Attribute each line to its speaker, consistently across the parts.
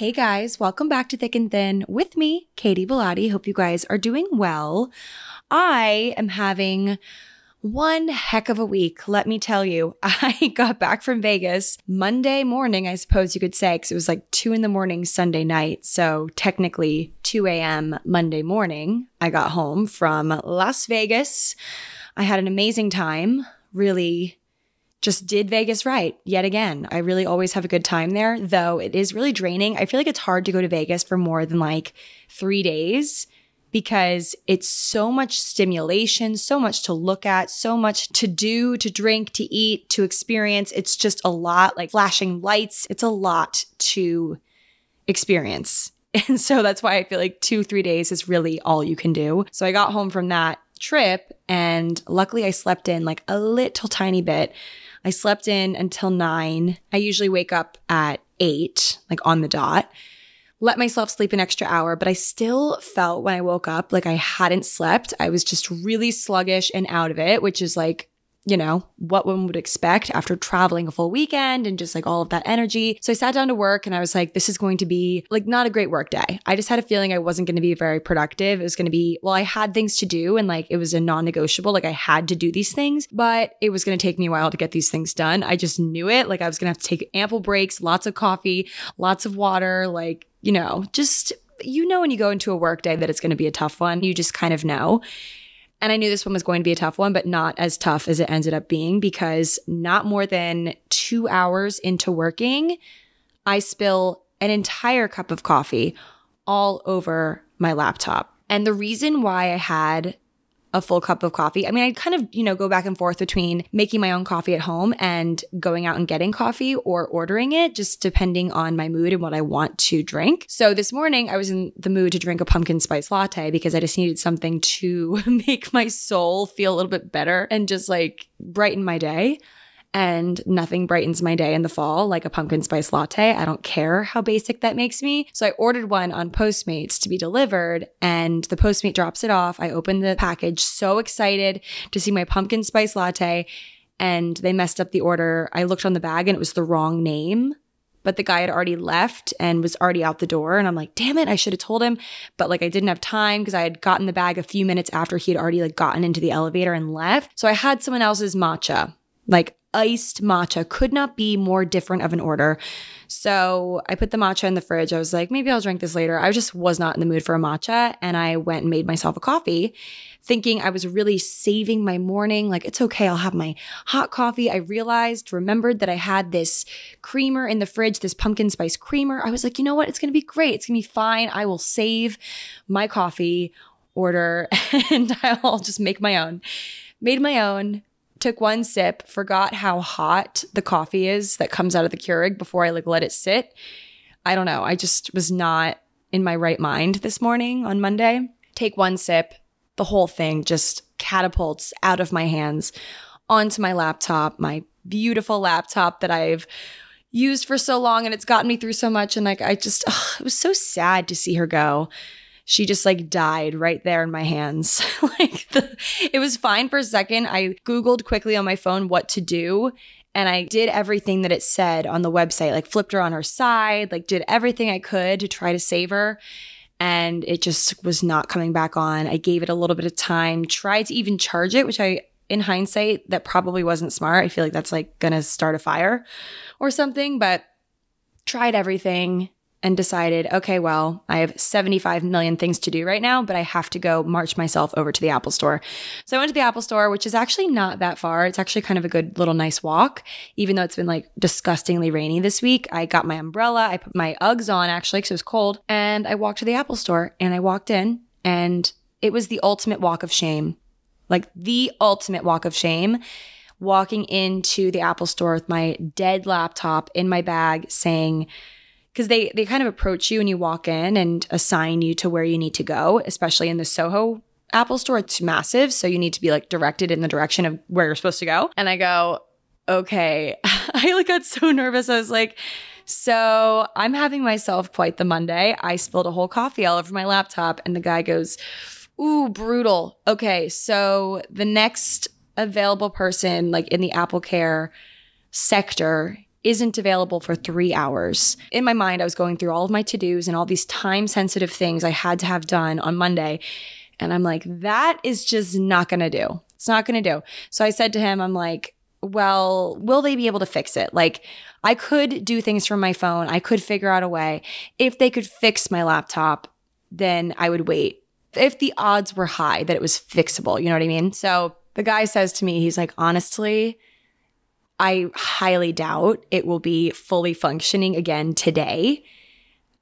Speaker 1: Hey guys, welcome back to Thick and Thin with me, Katy Bellotte. Hope you guys are doing well. I am having one heck of a week, let me tell you. I got back from Vegas Monday morning, I suppose you could say, because it was like 2 in the morning Sunday night. So technically 2 a.m. Monday morning, I got home from Las Vegas. I had an amazing time, really just did Vegas right yet again. I really always have a good time there, though it is really draining. I feel like it's hard to go to Vegas for more than like three days because it's so much stimulation, so much to look at, so much to do, to drink, to eat, to experience. It's just a lot like flashing lights. It's a lot to experience. And so that's why I feel like two, three days is really all you can do. So I got home from that trip and luckily I slept in like a little tiny bit. I slept in until nine. I usually wake up at eight, like on the dot. Let myself sleep an extra hour, but I still felt when I woke up like I hadn't slept. I was just really sluggish and out of it, which is like you know, what one would expect after traveling a full weekend and just like all of that energy. So I sat down to work and I was like, this is going to be like not a great work day. I just had a feeling I wasn't going to be very productive. It was going to be, well, I had things to do and like it was a non negotiable. Like I had to do these things, but it was going to take me a while to get these things done. I just knew it. Like I was going to have to take ample breaks, lots of coffee, lots of water, like, you know, just you know when you go into a work day that it's going to be a tough one. You just kind of know. And I knew this one was going to be a tough one, but not as tough as it ended up being because not more than two hours into working, I spill an entire cup of coffee all over my laptop. And the reason why I had a full cup of coffee. I mean, I kind of, you know, go back and forth between making my own coffee at home and going out and getting coffee or ordering it, just depending on my mood and what I want to drink. So this morning I was in the mood to drink a pumpkin spice latte because I just needed something to make my soul feel a little bit better and just like brighten my day and nothing brightens my day in the fall like a pumpkin spice latte. I don't care how basic that makes me. So I ordered one on Postmates to be delivered and the Postmate drops it off. I open the package so excited to see my pumpkin spice latte and they messed up the order. I looked on the bag and it was the wrong name. But the guy had already left and was already out the door. And I'm like, damn it, I should have told him. But like, I didn't have time because I had gotten the bag a few minutes after he had already like gotten into the elevator and left. So I had someone else's matcha. Like iced matcha could not be more different of an order. So I put the matcha in the fridge. I was like, maybe I'll drink this later. I just was not in the mood for a matcha. And I went and made myself a coffee, thinking I was really saving my morning. Like, it's okay. I'll have my hot coffee. I realized, remembered that I had this creamer in the fridge, this pumpkin spice creamer. I was like, you know what? It's going to be great. It's going to be fine. I will save my coffee order and I'll just make my own. Made my own took one sip, forgot how hot the coffee is that comes out of the Keurig before I like let it sit. I don't know. I just was not in my right mind this morning on Monday. Take one sip, the whole thing just catapults out of my hands onto my laptop, my beautiful laptop that I've used for so long and it's gotten me through so much and like I just ugh, it was so sad to see her go she just like died right there in my hands. like the, it was fine for a second. I Googled quickly on my phone what to do. And I did everything that it said on the website, like flipped her on her side, like did everything I could to try to save her. And it just was not coming back on. I gave it a little bit of time, tried to even charge it, which I, in hindsight, that probably wasn't smart. I feel like that's like gonna start a fire or something, but tried everything and decided, okay, well, I have 75 million things to do right now, but I have to go march myself over to the Apple store. So I went to the Apple store, which is actually not that far. It's actually kind of a good little nice walk, even though it's been like disgustingly rainy this week. I got my umbrella, I put my Uggs on actually because it was cold, and I walked to the Apple store and I walked in and it was the ultimate walk of shame. Like the ultimate walk of shame walking into the Apple store with my dead laptop in my bag saying, because they they kind of approach you and you walk in and assign you to where you need to go, especially in the Soho Apple store. It's massive, so you need to be like directed in the direction of where you're supposed to go. And I go, okay. I like got so nervous. I was like, so I'm having myself quite the Monday. I spilled a whole coffee all over my laptop, and the guy goes, Ooh, brutal. Okay, so the next available person, like in the Apple Care sector, isn't available for three hours. In my mind, I was going through all of my to dos and all these time sensitive things I had to have done on Monday. And I'm like, that is just not going to do. It's not going to do. So I said to him, I'm like, well, will they be able to fix it? Like, I could do things from my phone. I could figure out a way. If they could fix my laptop, then I would wait. If the odds were high that it was fixable, you know what I mean? So the guy says to me, he's like, honestly, I highly doubt it will be fully functioning again today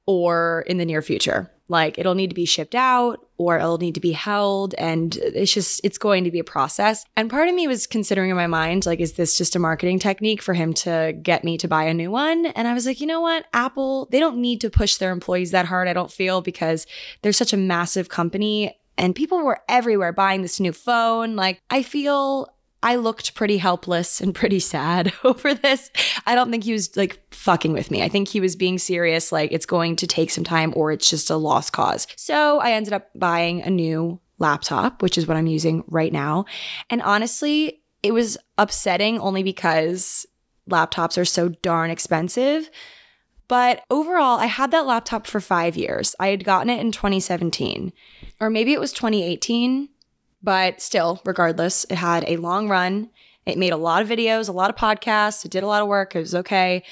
Speaker 1: or in the near future. Like it'll need to be shipped out or it'll need to be held. And it's just, it's going to be a process. And part of me was considering in my mind, like, is this just a marketing technique for him to get me to buy a new one? And I was like, you know what? Apple, they don't need to push their employees that hard, I don't feel, because they're such a massive company and people were everywhere buying this new phone. Like, I feel I looked pretty helpless and pretty sad over this. I don't think he was like fucking with me. I think he was being serious, like it's going to take some time or it's just a lost cause. So I ended up buying a new laptop, which is what I'm using right now. And honestly, it was upsetting only because laptops are so darn expensive. But overall, I had that laptop for five years. I had gotten it in 2017, or maybe it was 2018 but still, regardless, it had a long run. It made a lot of videos, a lot of podcasts. It did a lot of work. It was okay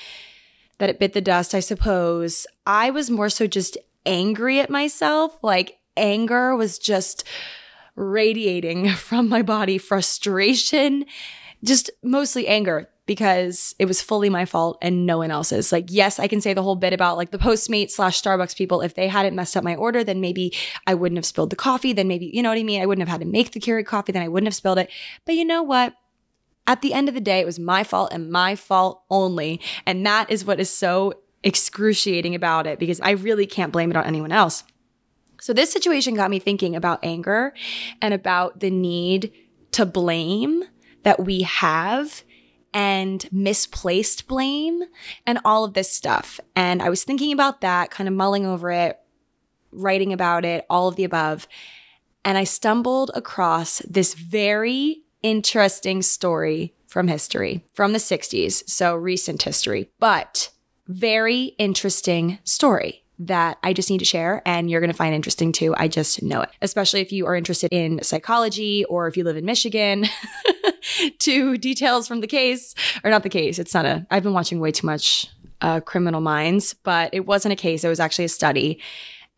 Speaker 1: that it bit the dust, I suppose. I was more so just angry at myself. Like anger was just radiating from my body, frustration, just mostly anger because it was fully my fault and no one else's. Like, yes, I can say the whole bit about like the Postmate slash Starbucks people. If they hadn't messed up my order, then maybe I wouldn't have spilled the coffee. Then maybe, you know what I mean? I wouldn't have had to make the Keurig coffee. Then I wouldn't have spilled it. But you know what? At the end of the day, it was my fault and my fault only. And that is what is so excruciating about it because I really can't blame it on anyone else. So this situation got me thinking about anger and about the need to blame that we have and misplaced blame and all of this stuff. And I was thinking about that, kind of mulling over it, writing about it, all of the above. And I stumbled across this very interesting story from history, from the 60s, so recent history, but very interesting story that I just need to share and you're going to find interesting too. I just know it, especially if you are interested in psychology or if you live in Michigan. to details from the case, or not the case. It's not a, I've been watching way too much uh, Criminal Minds, but it wasn't a case. It was actually a study.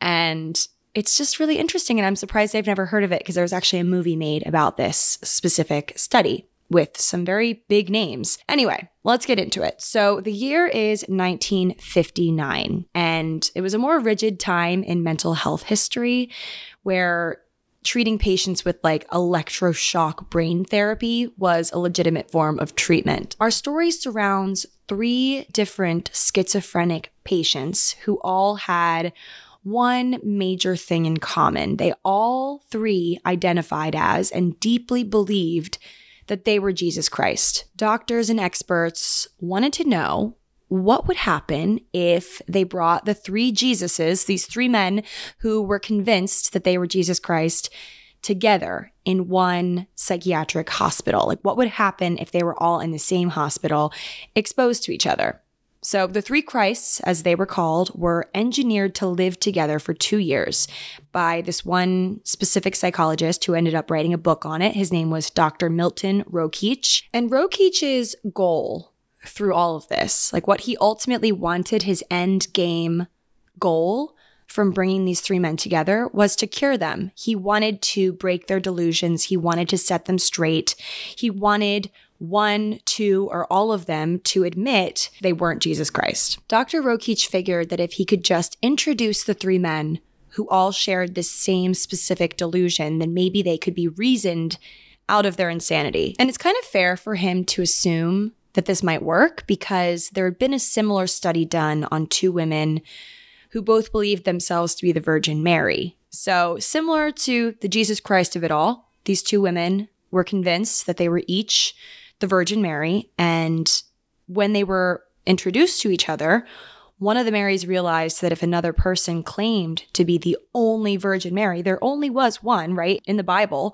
Speaker 1: And it's just really interesting. And I'm surprised I've never heard of it because there was actually a movie made about this specific study with some very big names. Anyway, let's get into it. So the year is 1959, and it was a more rigid time in mental health history where treating patients with like electroshock brain therapy was a legitimate form of treatment. Our story surrounds three different schizophrenic patients who all had one major thing in common. They all three identified as and deeply believed that they were Jesus Christ. Doctors and experts wanted to know what would happen if they brought the three Jesuses, these three men who were convinced that they were Jesus Christ, together in one psychiatric hospital? Like, what would happen if they were all in the same hospital, exposed to each other? So, the three Christs, as they were called, were engineered to live together for two years by this one specific psychologist who ended up writing a book on it. His name was Dr. Milton Rokeach. And Rokeach's goal through all of this, like what he ultimately wanted his end game goal from bringing these three men together was to cure them. He wanted to break their delusions. He wanted to set them straight. He wanted one, two, or all of them to admit they weren't Jesus Christ. Dr. Rokeach figured that if he could just introduce the three men who all shared this same specific delusion, then maybe they could be reasoned out of their insanity. And it's kind of fair for him to assume that this might work because there had been a similar study done on two women who both believed themselves to be the Virgin Mary. So, similar to the Jesus Christ of it all, these two women were convinced that they were each the Virgin Mary. And when they were introduced to each other, one of the Marys realized that if another person claimed to be the only Virgin Mary, there only was one, right, in the Bible,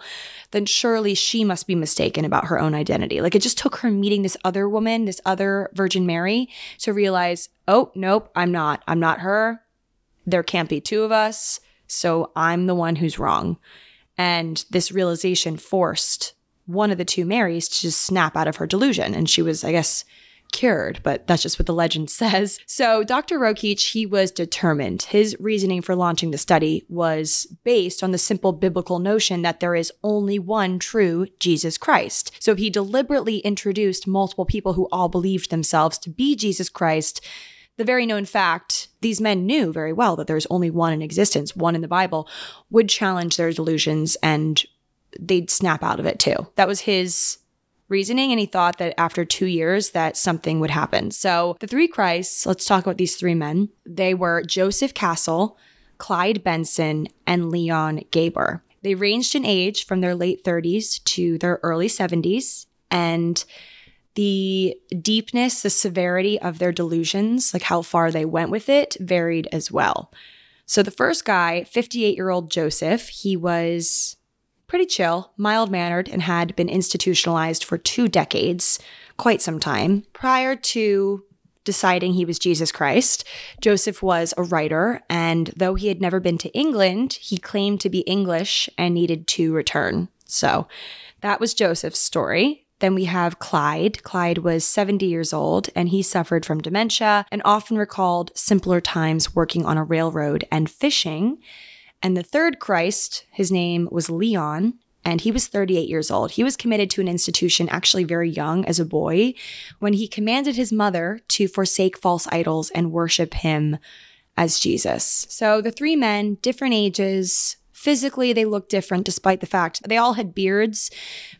Speaker 1: then surely she must be mistaken about her own identity. Like it just took her meeting this other woman, this other Virgin Mary, to realize, oh, nope, I'm not. I'm not her. There can't be two of us. So I'm the one who's wrong. And this realization forced one of the two Marys to just snap out of her delusion. And she was, I guess, cured, but that's just what the legend says. So Dr. Rokeach, he was determined. His reasoning for launching the study was based on the simple biblical notion that there is only one true Jesus Christ. So if he deliberately introduced multiple people who all believed themselves to be Jesus Christ, the very known fact these men knew very well that there's only one in existence, one in the Bible, would challenge their delusions and they'd snap out of it too. That was his reasoning and he thought that after 2 years that something would happen. So, the three Christs, let's talk about these three men. They were Joseph Cassel, Clyde Benson, and Leon Gabor. They ranged in age from their late 30s to their early 70s and the deepness, the severity of their delusions, like how far they went with it, varied as well. So the first guy, 58 year old Joseph, he was pretty chill, mild mannered, and had been institutionalized for two decades, quite some time. Prior to deciding he was Jesus Christ, Joseph was a writer, and though he had never been to England, he claimed to be English and needed to return. So that was Joseph's story. Then we have Clyde. Clyde was 70 years old and he suffered from dementia and often recalled simpler times working on a railroad and fishing. And the third Christ, his name was Leon, and he was 38 years old. He was committed to an institution actually very young as a boy when he commanded his mother to forsake false idols and worship him as Jesus. So the three men, different ages, physically they looked different despite the fact they all had beards,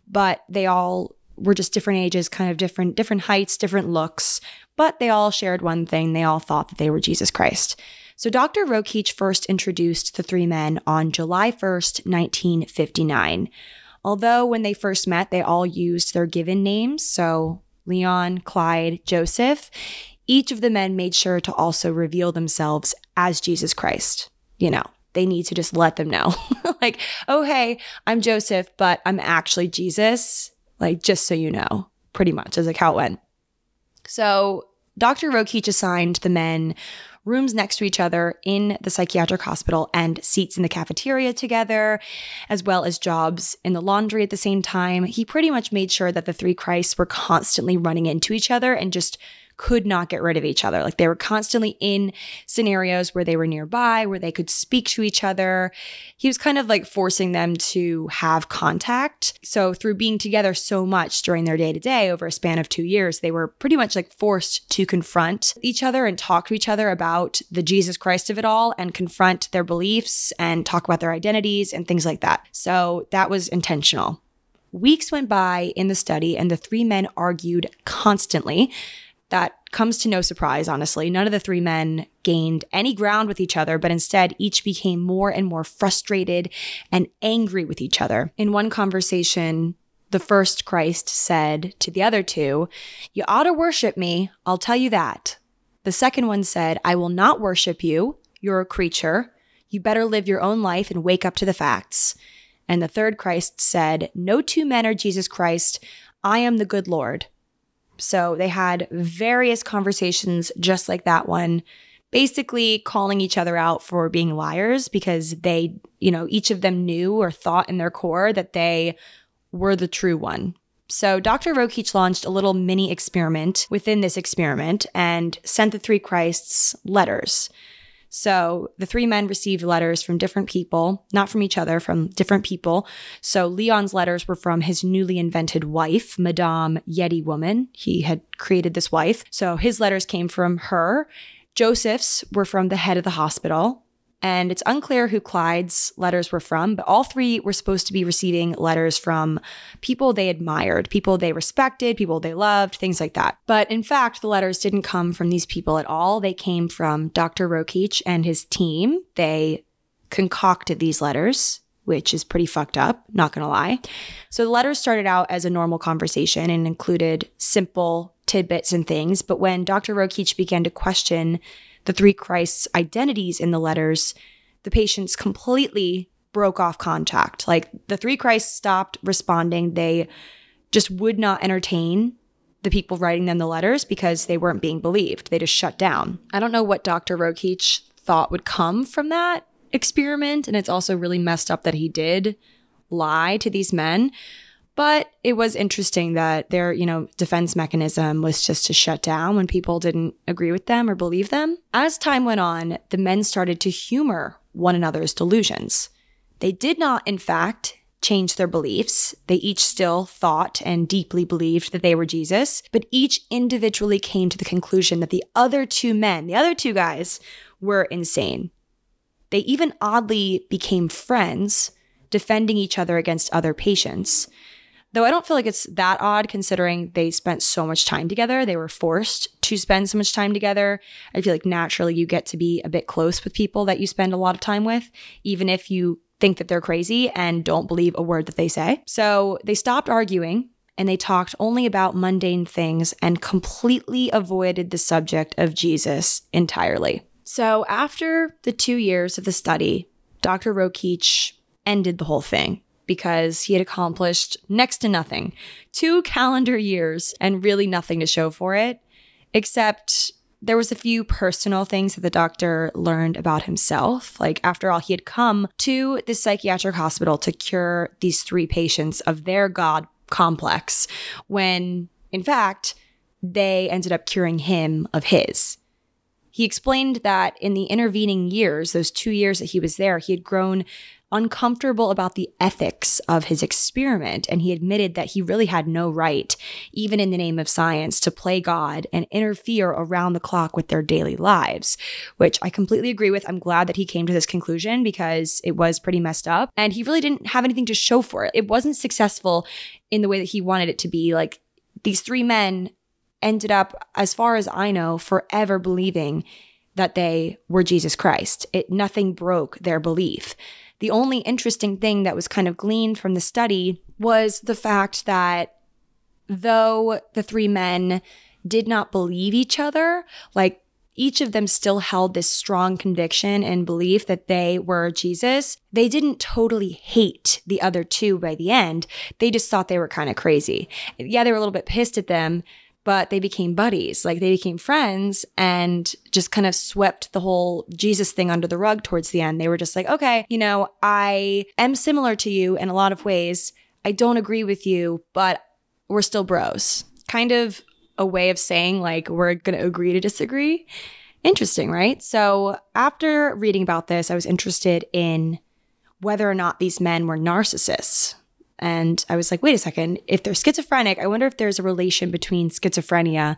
Speaker 1: but they all were just different ages, kind of different different heights, different looks, but they all shared one thing. They all thought that they were Jesus Christ. So Dr. Rokeach first introduced the three men on July 1st, 1959. Although when they first met, they all used their given names, so Leon, Clyde, Joseph, each of the men made sure to also reveal themselves as Jesus Christ. You know, they need to just let them know. like, oh, hey, I'm Joseph, but I'm actually Jesus. Like, just so you know, pretty much as like how it went. So Dr. Rokeach assigned the men rooms next to each other in the psychiatric hospital and seats in the cafeteria together, as well as jobs in the laundry at the same time. He pretty much made sure that the three Christs were constantly running into each other and just could not get rid of each other. Like they were constantly in scenarios where they were nearby, where they could speak to each other. He was kind of like forcing them to have contact. So through being together so much during their day to day over a span of two years, they were pretty much like forced to confront each other and talk to each other about the Jesus Christ of it all and confront their beliefs and talk about their identities and things like that. So that was intentional. Weeks went by in the study, and the three men argued constantly that comes to no surprise, honestly. None of the three men gained any ground with each other, but instead each became more and more frustrated and angry with each other. In one conversation, the first Christ said to the other two, You ought to worship me, I'll tell you that. The second one said, I will not worship you, you're a creature. You better live your own life and wake up to the facts. And the third Christ said, No two men are Jesus Christ. I am the good Lord. So they had various conversations just like that one, basically calling each other out for being liars because they, you know, each of them knew or thought in their core that they were the true one. So Dr. Rokeach launched a little mini experiment within this experiment and sent the three Christs letters. So the three men received letters from different people, not from each other, from different people. So Leon's letters were from his newly invented wife, Madame Yeti Woman. He had created this wife. So his letters came from her. Joseph's were from the head of the hospital. And it's unclear who Clyde's letters were from, but all three were supposed to be receiving letters from people they admired, people they respected, people they loved, things like that. But in fact, the letters didn't come from these people at all. They came from Dr. Rokeach and his team. They concocted these letters which is pretty fucked up, not gonna lie. So the letters started out as a normal conversation and included simple tidbits and things, but when Dr. Rokeach began to question the three Christ's identities in the letters, the patients completely broke off contact. Like the three Christs stopped responding. They just would not entertain the people writing them the letters because they weren't being believed. They just shut down. I don't know what Dr. Rokeach thought would come from that experiment. And it's also really messed up that he did lie to these men. But it was interesting that their, you know, defense mechanism was just to shut down when people didn't agree with them or believe them. As time went on, the men started to humor one another's delusions. They did not, in fact, change their beliefs. They each still thought and deeply believed that they were Jesus, but each individually came to the conclusion that the other two men, the other two guys, were insane. They even oddly became friends, defending each other against other patients. Though I don't feel like it's that odd considering they spent so much time together. They were forced to spend so much time together. I feel like naturally you get to be a bit close with people that you spend a lot of time with, even if you think that they're crazy and don't believe a word that they say. So they stopped arguing and they talked only about mundane things and completely avoided the subject of Jesus entirely. So after the two years of the study, Dr. Rokeach ended the whole thing because he had accomplished next to nothing. Two calendar years and really nothing to show for it, except there was a few personal things that the doctor learned about himself. Like after all, he had come to this psychiatric hospital to cure these three patients of their God complex when in fact, they ended up curing him of his. He explained that in the intervening years, those two years that he was there, he had grown uncomfortable about the ethics of his experiment, and he admitted that he really had no right, even in the name of science, to play God and interfere around the clock with their daily lives, which I completely agree with. I'm glad that he came to this conclusion because it was pretty messed up, and he really didn't have anything to show for it. It wasn't successful in the way that he wanted it to be. Like these three men ended up, as far as I know, forever believing that they were Jesus Christ. It nothing broke their belief. The only interesting thing that was kind of gleaned from the study was the fact that though the three men did not believe each other, like each of them still held this strong conviction and belief that they were Jesus. They didn't totally hate the other two by the end. They just thought they were kind of crazy. Yeah, they were a little bit pissed at them, but they became buddies. Like they became friends and just kind of swept the whole Jesus thing under the rug towards the end. They were just like, okay, you know, I am similar to you in a lot of ways. I don't agree with you, but we're still bros. Kind of a way of saying like we're going to agree to disagree. Interesting, right? So after reading about this, I was interested in whether or not these men were narcissists. And I was like, wait a second, if they're schizophrenic, I wonder if there's a relation between schizophrenia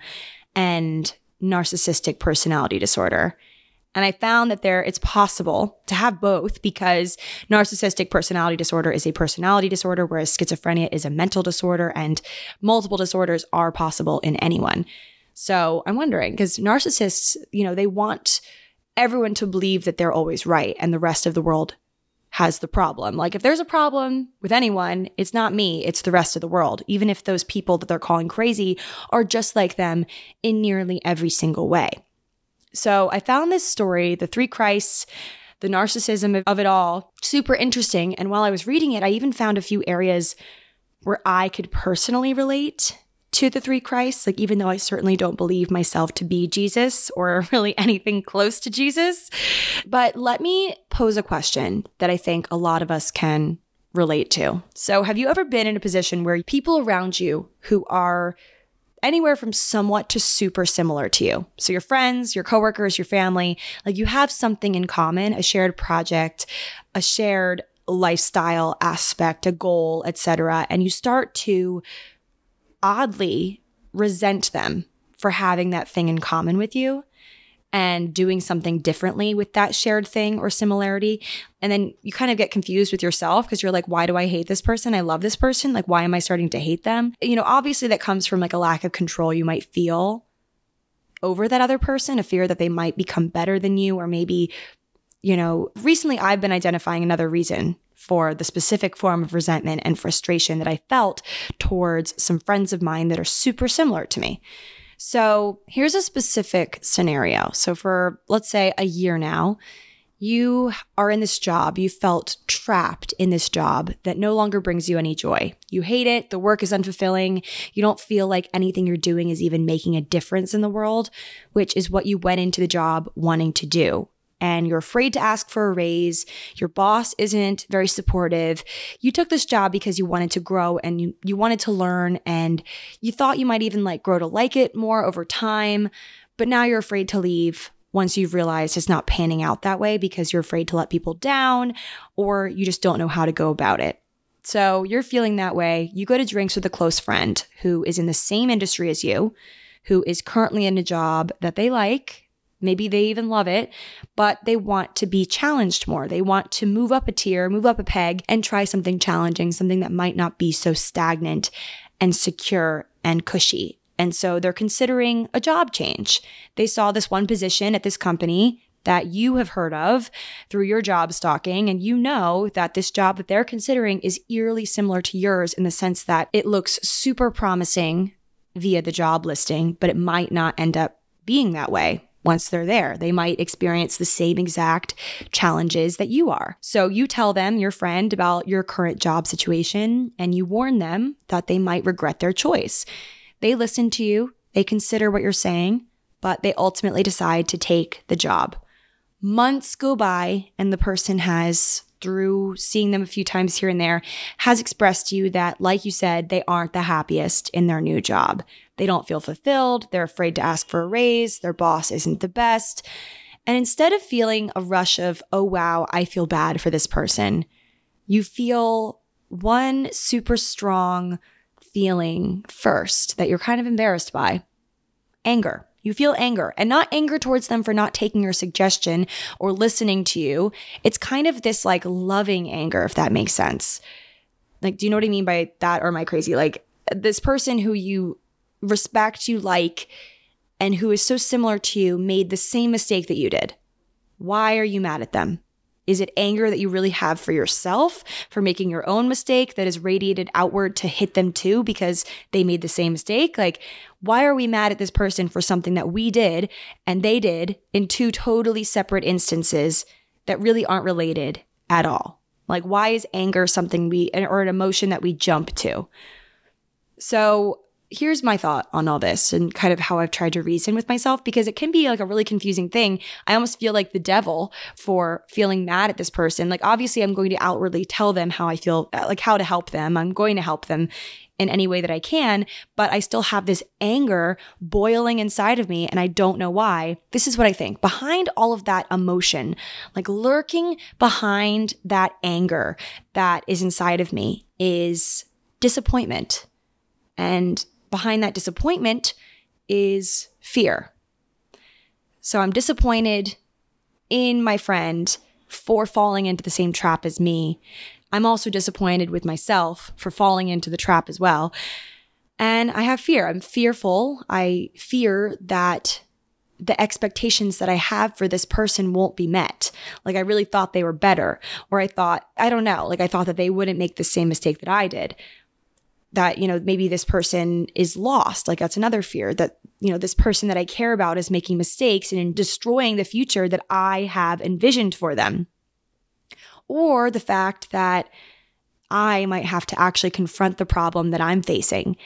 Speaker 1: and narcissistic personality disorder. And I found that there it's possible to have both because narcissistic personality disorder is a personality disorder, whereas schizophrenia is a mental disorder, and multiple disorders are possible in anyone. So I'm wondering, because narcissists, you know, they want everyone to believe that they're always right and the rest of the world has the problem. Like if there's a problem with anyone, it's not me, it's the rest of the world. Even if those people that they're calling crazy are just like them in nearly every single way. So I found this story, The Three Christs, the narcissism of it all, super interesting. And while I was reading it, I even found a few areas where I could personally relate to the three Christs, like even though I certainly don't believe myself to be Jesus or really anything close to Jesus. But let me pose a question that I think a lot of us can relate to. So, have you ever been in a position where people around you who are anywhere from somewhat to super similar to you. So your friends, your coworkers, your family, like you have something in common, a shared project, a shared lifestyle aspect, a goal, etc. And you start to oddly resent them for having that thing in common with you and doing something differently with that shared thing or similarity. And then you kind of get confused with yourself because you're like, why do I hate this person? I love this person. Like, why am I starting to hate them? You know, obviously that comes from like a lack of control you might feel over that other person, a fear that they might become better than you, or maybe, you know, recently I've been identifying another reason for the specific form of resentment and frustration that I felt towards some friends of mine that are super similar to me. So here's a specific scenario. So for let's say a year now, you are in this job, you felt trapped in this job that no longer brings you any joy. You hate it, the work is unfulfilling, you don't feel like anything you're doing is even making a difference in the world, which is what you went into the job wanting to do and you're afraid to ask for a raise. Your boss isn't very supportive. You took this job because you wanted to grow and you, you wanted to learn and you thought you might even like grow to like it more over time. But now you're afraid to leave once you've realized it's not panning out that way because you're afraid to let people down or you just don't know how to go about it. So you're feeling that way. You go to drinks with a close friend who is in the same industry as you, who is currently in a job that they like Maybe they even love it, but they want to be challenged more. They want to move up a tier, move up a peg, and try something challenging, something that might not be so stagnant and secure and cushy. And so they're considering a job change. They saw this one position at this company that you have heard of through your job stalking, and you know that this job that they're considering is eerily similar to yours in the sense that it looks super promising via the job listing, but it might not end up being that way once they're there. They might experience the same exact challenges that you are. So you tell them, your friend, about your current job situation and you warn them that they might regret their choice. They listen to you, they consider what you're saying, but they ultimately decide to take the job. Months go by and the person has through seeing them a few times here and there has expressed to you that, like you said, they aren't the happiest in their new job. They don't feel fulfilled. They're afraid to ask for a raise. Their boss isn't the best. And instead of feeling a rush of, oh, wow, I feel bad for this person, you feel one super strong feeling first that you're kind of embarrassed by anger. You feel anger and not anger towards them for not taking your suggestion or listening to you. It's kind of this like loving anger, if that makes sense. Like, do you know what I mean by that? Or am I crazy? Like, this person who you respect, you like, and who is so similar to you made the same mistake that you did. Why are you mad at them? Is it anger that you really have for yourself for making your own mistake that is radiated outward to hit them too because they made the same mistake? Like, why are we mad at this person for something that we did and they did in two totally separate instances that really aren't related at all? Like, why is anger something we, or an emotion that we jump to? So, here's my thought on all this and kind of how I've tried to reason with myself because it can be like a really confusing thing. I almost feel like the devil for feeling mad at this person. Like, obviously, I'm going to outwardly tell them how I feel, uh, like how to help them. I'm going to help them in any way that I can, but I still have this anger boiling inside of me and I don't know why. This is what I think. Behind all of that emotion, like lurking behind that anger that is inside of me is disappointment. And behind that disappointment is fear. So I'm disappointed in my friend for falling into the same trap as me. I'm also disappointed with myself for falling into the trap as well. And I have fear. I'm fearful. I fear that the expectations that I have for this person won't be met. Like I really thought they were better, or I thought, I don't know, like I thought that they wouldn't make the same mistake that I did that, you know, maybe this person is lost. Like that's another fear that, you know, this person that I care about is making mistakes and destroying the future that I have envisioned for them. Or the fact that I might have to actually confront the problem that I'm facing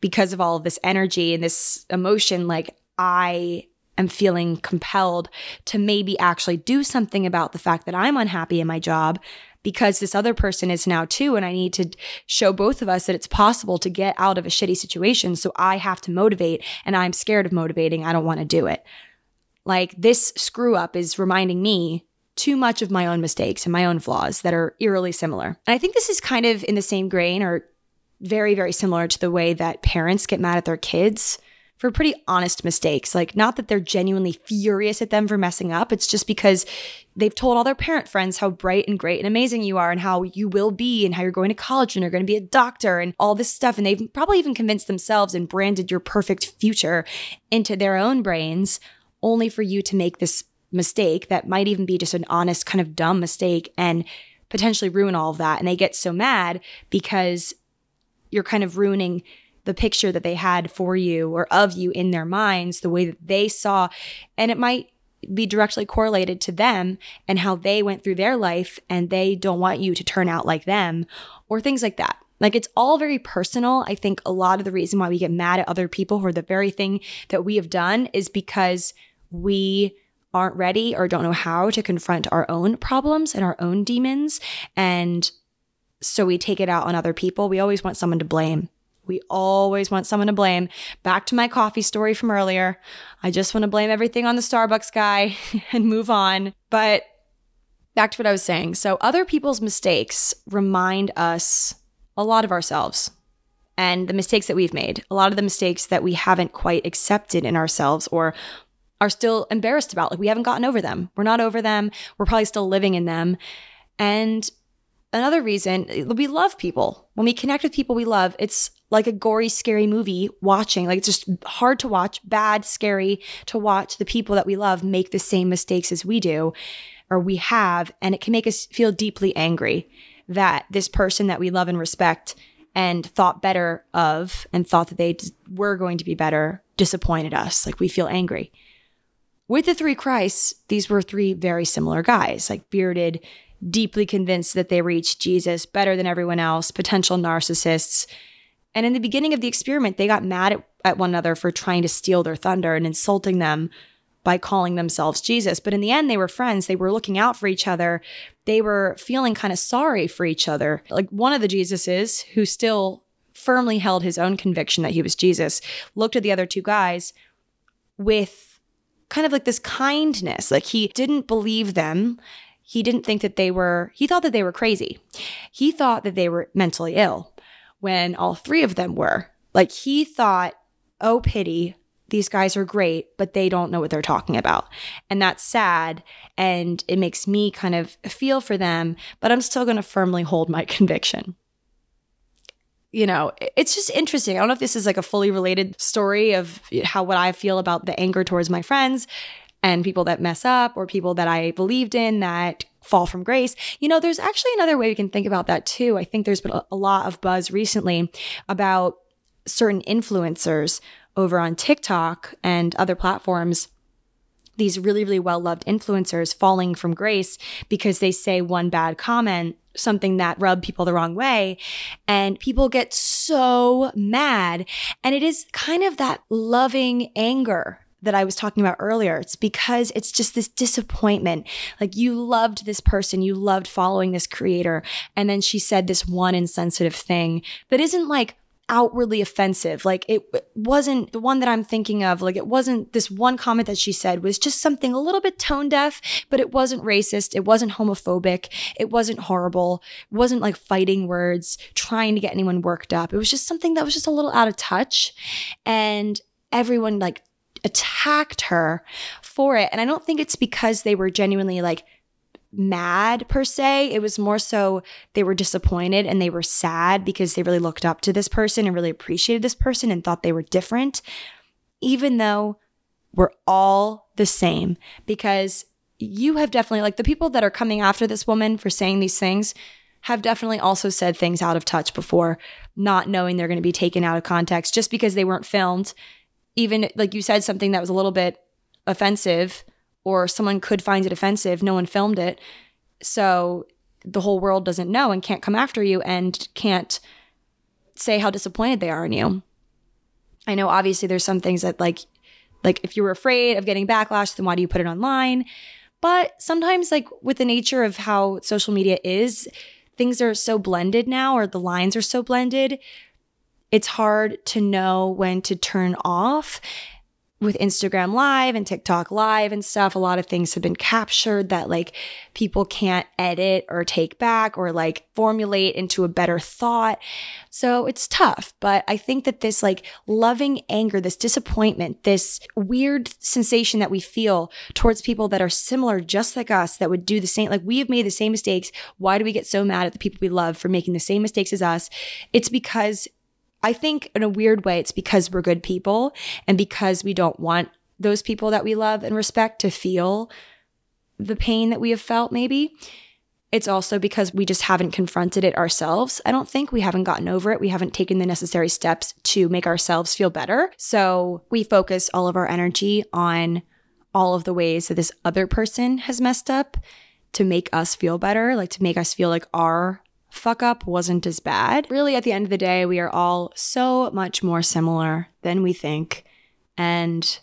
Speaker 1: because of all of this energy and this emotion. Like I am feeling compelled to maybe actually do something about the fact that I'm unhappy in my job because this other person is now too. And I need to show both of us that it's possible to get out of a shitty situation. So I have to motivate and I'm scared of motivating. I don't want to do it. Like this screw up is reminding me too much of my own mistakes and my own flaws that are eerily similar. And I think this is kind of in the same grain or very, very similar to the way that parents get mad at their kids for pretty honest mistakes. Like, not that they're genuinely furious at them for messing up. It's just because they've told all their parent friends how bright and great and amazing you are and how you will be and how you're going to college and you're going to be a doctor and all this stuff. And they've probably even convinced themselves and branded your perfect future into their own brains only for you to make this mistake that might even be just an honest, kind of dumb mistake and potentially ruin all of that. And they get so mad because you're kind of ruining the picture that they had for you or of you in their minds, the way that they saw. And it might be directly correlated to them and how they went through their life and they don't want you to turn out like them or things like that. Like it's all very personal. I think a lot of the reason why we get mad at other people for the very thing that we have done is because we aren't ready or don't know how to confront our own problems and our own demons. And so we take it out on other people. We always want someone to blame. We always want someone to blame. Back to my coffee story from earlier. I just want to blame everything on the Starbucks guy and move on. But back to what I was saying. So, other people's mistakes remind us a lot of ourselves and the mistakes that we've made, a lot of the mistakes that we haven't quite accepted in ourselves or are still embarrassed about. Like we haven't gotten over them. We're not over them. We're probably still living in them. And another reason we love people. When we connect with people we love, it's like a gory, scary movie watching. Like it's just hard to watch, bad, scary to watch the people that we love make the same mistakes as we do or we have. And it can make us feel deeply angry that this person that we love and respect and thought better of and thought that they were going to be better disappointed us. Like we feel angry. With the three Christs, these were three very similar guys, like bearded, deeply convinced that they reached Jesus better than everyone else, potential narcissists. And in the beginning of the experiment, they got mad at, at one another for trying to steal their thunder and insulting them by calling themselves Jesus. But in the end, they were friends. They were looking out for each other. They were feeling kind of sorry for each other. Like one of the Jesuses, who still firmly held his own conviction that he was Jesus, looked at the other two guys with kind of like this kindness. Like he didn't believe them. He didn't think that they were, he thought that they were crazy. He thought that they were mentally ill when all three of them were. Like he thought, oh, pity, these guys are great, but they don't know what they're talking about. And that's sad. And it makes me kind of feel for them, but I'm still going to firmly hold my conviction you know, it's just interesting. I don't know if this is like a fully related story of how what I feel about the anger towards my friends and people that mess up or people that I believed in that fall from grace. You know, there's actually another way we can think about that too. I think there's been a lot of buzz recently about certain influencers over on TikTok and other platforms these really, really well loved influencers falling from grace because they say one bad comment, something that rubbed people the wrong way. And people get so mad. And it is kind of that loving anger that I was talking about earlier. It's because it's just this disappointment. Like you loved this person, you loved following this creator. And then she said this one insensitive thing that isn't like, outwardly offensive. Like it wasn't the one that I'm thinking of. Like it wasn't this one comment that she said was just something a little bit tone deaf, but it wasn't racist. It wasn't homophobic. It wasn't horrible. It wasn't like fighting words, trying to get anyone worked up. It was just something that was just a little out of touch. And everyone like attacked her for it. And I don't think it's because they were genuinely like mad per se. It was more so they were disappointed and they were sad because they really looked up to this person and really appreciated this person and thought they were different, even though we're all the same. Because you have definitely, like the people that are coming after this woman for saying these things, have definitely also said things out of touch before, not knowing they're going to be taken out of context just because they weren't filmed. Even like you said something that was a little bit offensive or someone could find it offensive. No one filmed it. So the whole world doesn't know and can't come after you and can't say how disappointed they are in you. I know obviously there's some things that like Like, if you were afraid of getting backlash, then why do you put it online? But sometimes, like, with the nature of how social media is, things are so blended now, or the lines are so blended, it's hard to know when to turn off with Instagram Live and TikTok Live and stuff, a lot of things have been captured that like people can't edit or take back or like formulate into a better thought. So it's tough. But I think that this like loving anger, this disappointment, this weird sensation that we feel towards people that are similar, just like us, that would do the same, like we have made the same mistakes. Why do we get so mad at the people we love for making the same mistakes as us? It's because I think in a weird way, it's because we're good people and because we don't want those people that we love and respect to feel the pain that we have felt, maybe. It's also because we just haven't confronted it ourselves. I don't think we haven't gotten over it. We haven't taken the necessary steps to make ourselves feel better. So we focus all of our energy on all of the ways that this other person has messed up to make us feel better, like to make us feel like our fuck up wasn't as bad. Really, at the end of the day, we are all so much more similar than we think. And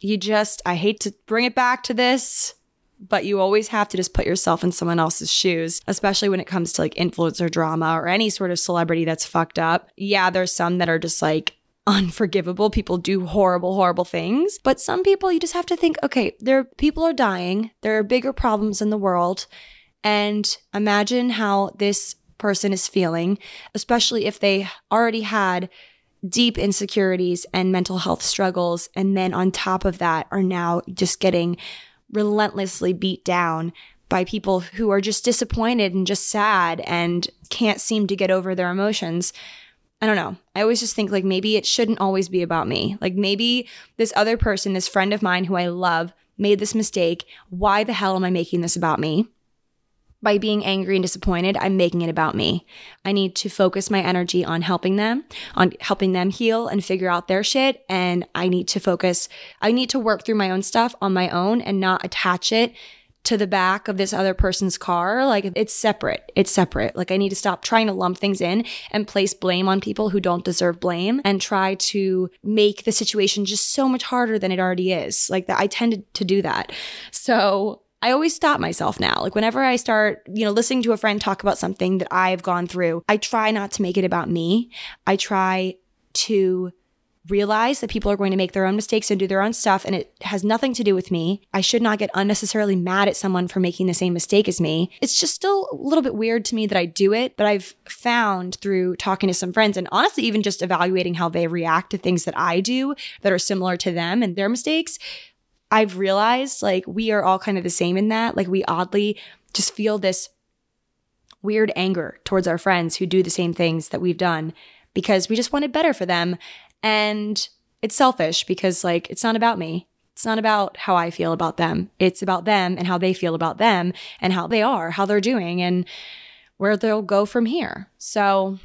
Speaker 1: you just, I hate to bring it back to this, but you always have to just put yourself in someone else's shoes, especially when it comes to like influencer drama or any sort of celebrity that's fucked up. Yeah, there's some that are just like, unforgivable. People do horrible, horrible things. But some people you just have to think, okay, there people are dying. There are bigger problems in the world. And imagine how this person is feeling, especially if they already had deep insecurities and mental health struggles. And then on top of that, are now just getting relentlessly beat down by people who are just disappointed and just sad and can't seem to get over their emotions. I don't know. I always just think like maybe it shouldn't always be about me. Like maybe this other person, this friend of mine who I love, made this mistake. Why the hell am I making this about me? By being angry and disappointed, I'm making it about me. I need to focus my energy on helping them, on helping them heal and figure out their shit. And I need to focus, I need to work through my own stuff on my own and not attach it to the back of this other person's car. Like it's separate. It's separate. Like I need to stop trying to lump things in and place blame on people who don't deserve blame and try to make the situation just so much harder than it already is. Like that I tended to do that. So I always stop myself now. Like whenever I start, you know, listening to a friend talk about something that I've gone through, I try not to make it about me. I try to realize that people are going to make their own mistakes and do their own stuff and it has nothing to do with me. I should not get unnecessarily mad at someone for making the same mistake as me. It's just still a little bit weird to me that I do it, but I've found through talking to some friends and honestly even just evaluating how they react to things that I do that are similar to them and their mistakes I've realized like we are all kind of the same in that. Like we oddly just feel this weird anger towards our friends who do the same things that we've done because we just wanted better for them. And it's selfish because like it's not about me. It's not about how I feel about them. It's about them and how they feel about them and how they are, how they're doing and where they'll go from here. So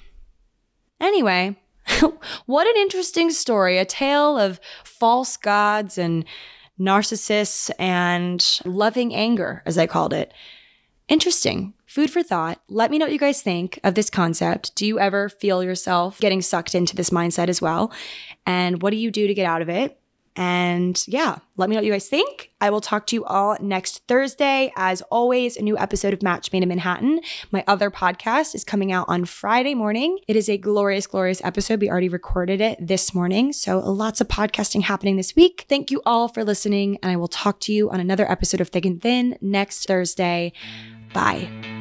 Speaker 1: anyway, what an interesting story. A tale of false gods and narcissists, and loving anger, as I called it. Interesting. Food for thought. Let me know what you guys think of this concept. Do you ever feel yourself getting sucked into this mindset as well? And what do you do to get out of it? And yeah, let me know what you guys think. I will talk to you all next Thursday. As always, a new episode of Match Made in Manhattan. My other podcast is coming out on Friday morning. It is a glorious, glorious episode. We already recorded it this morning. So lots of podcasting happening this week. Thank you all for listening. And I will talk to you on another episode of Thick and Thin next Thursday. Bye.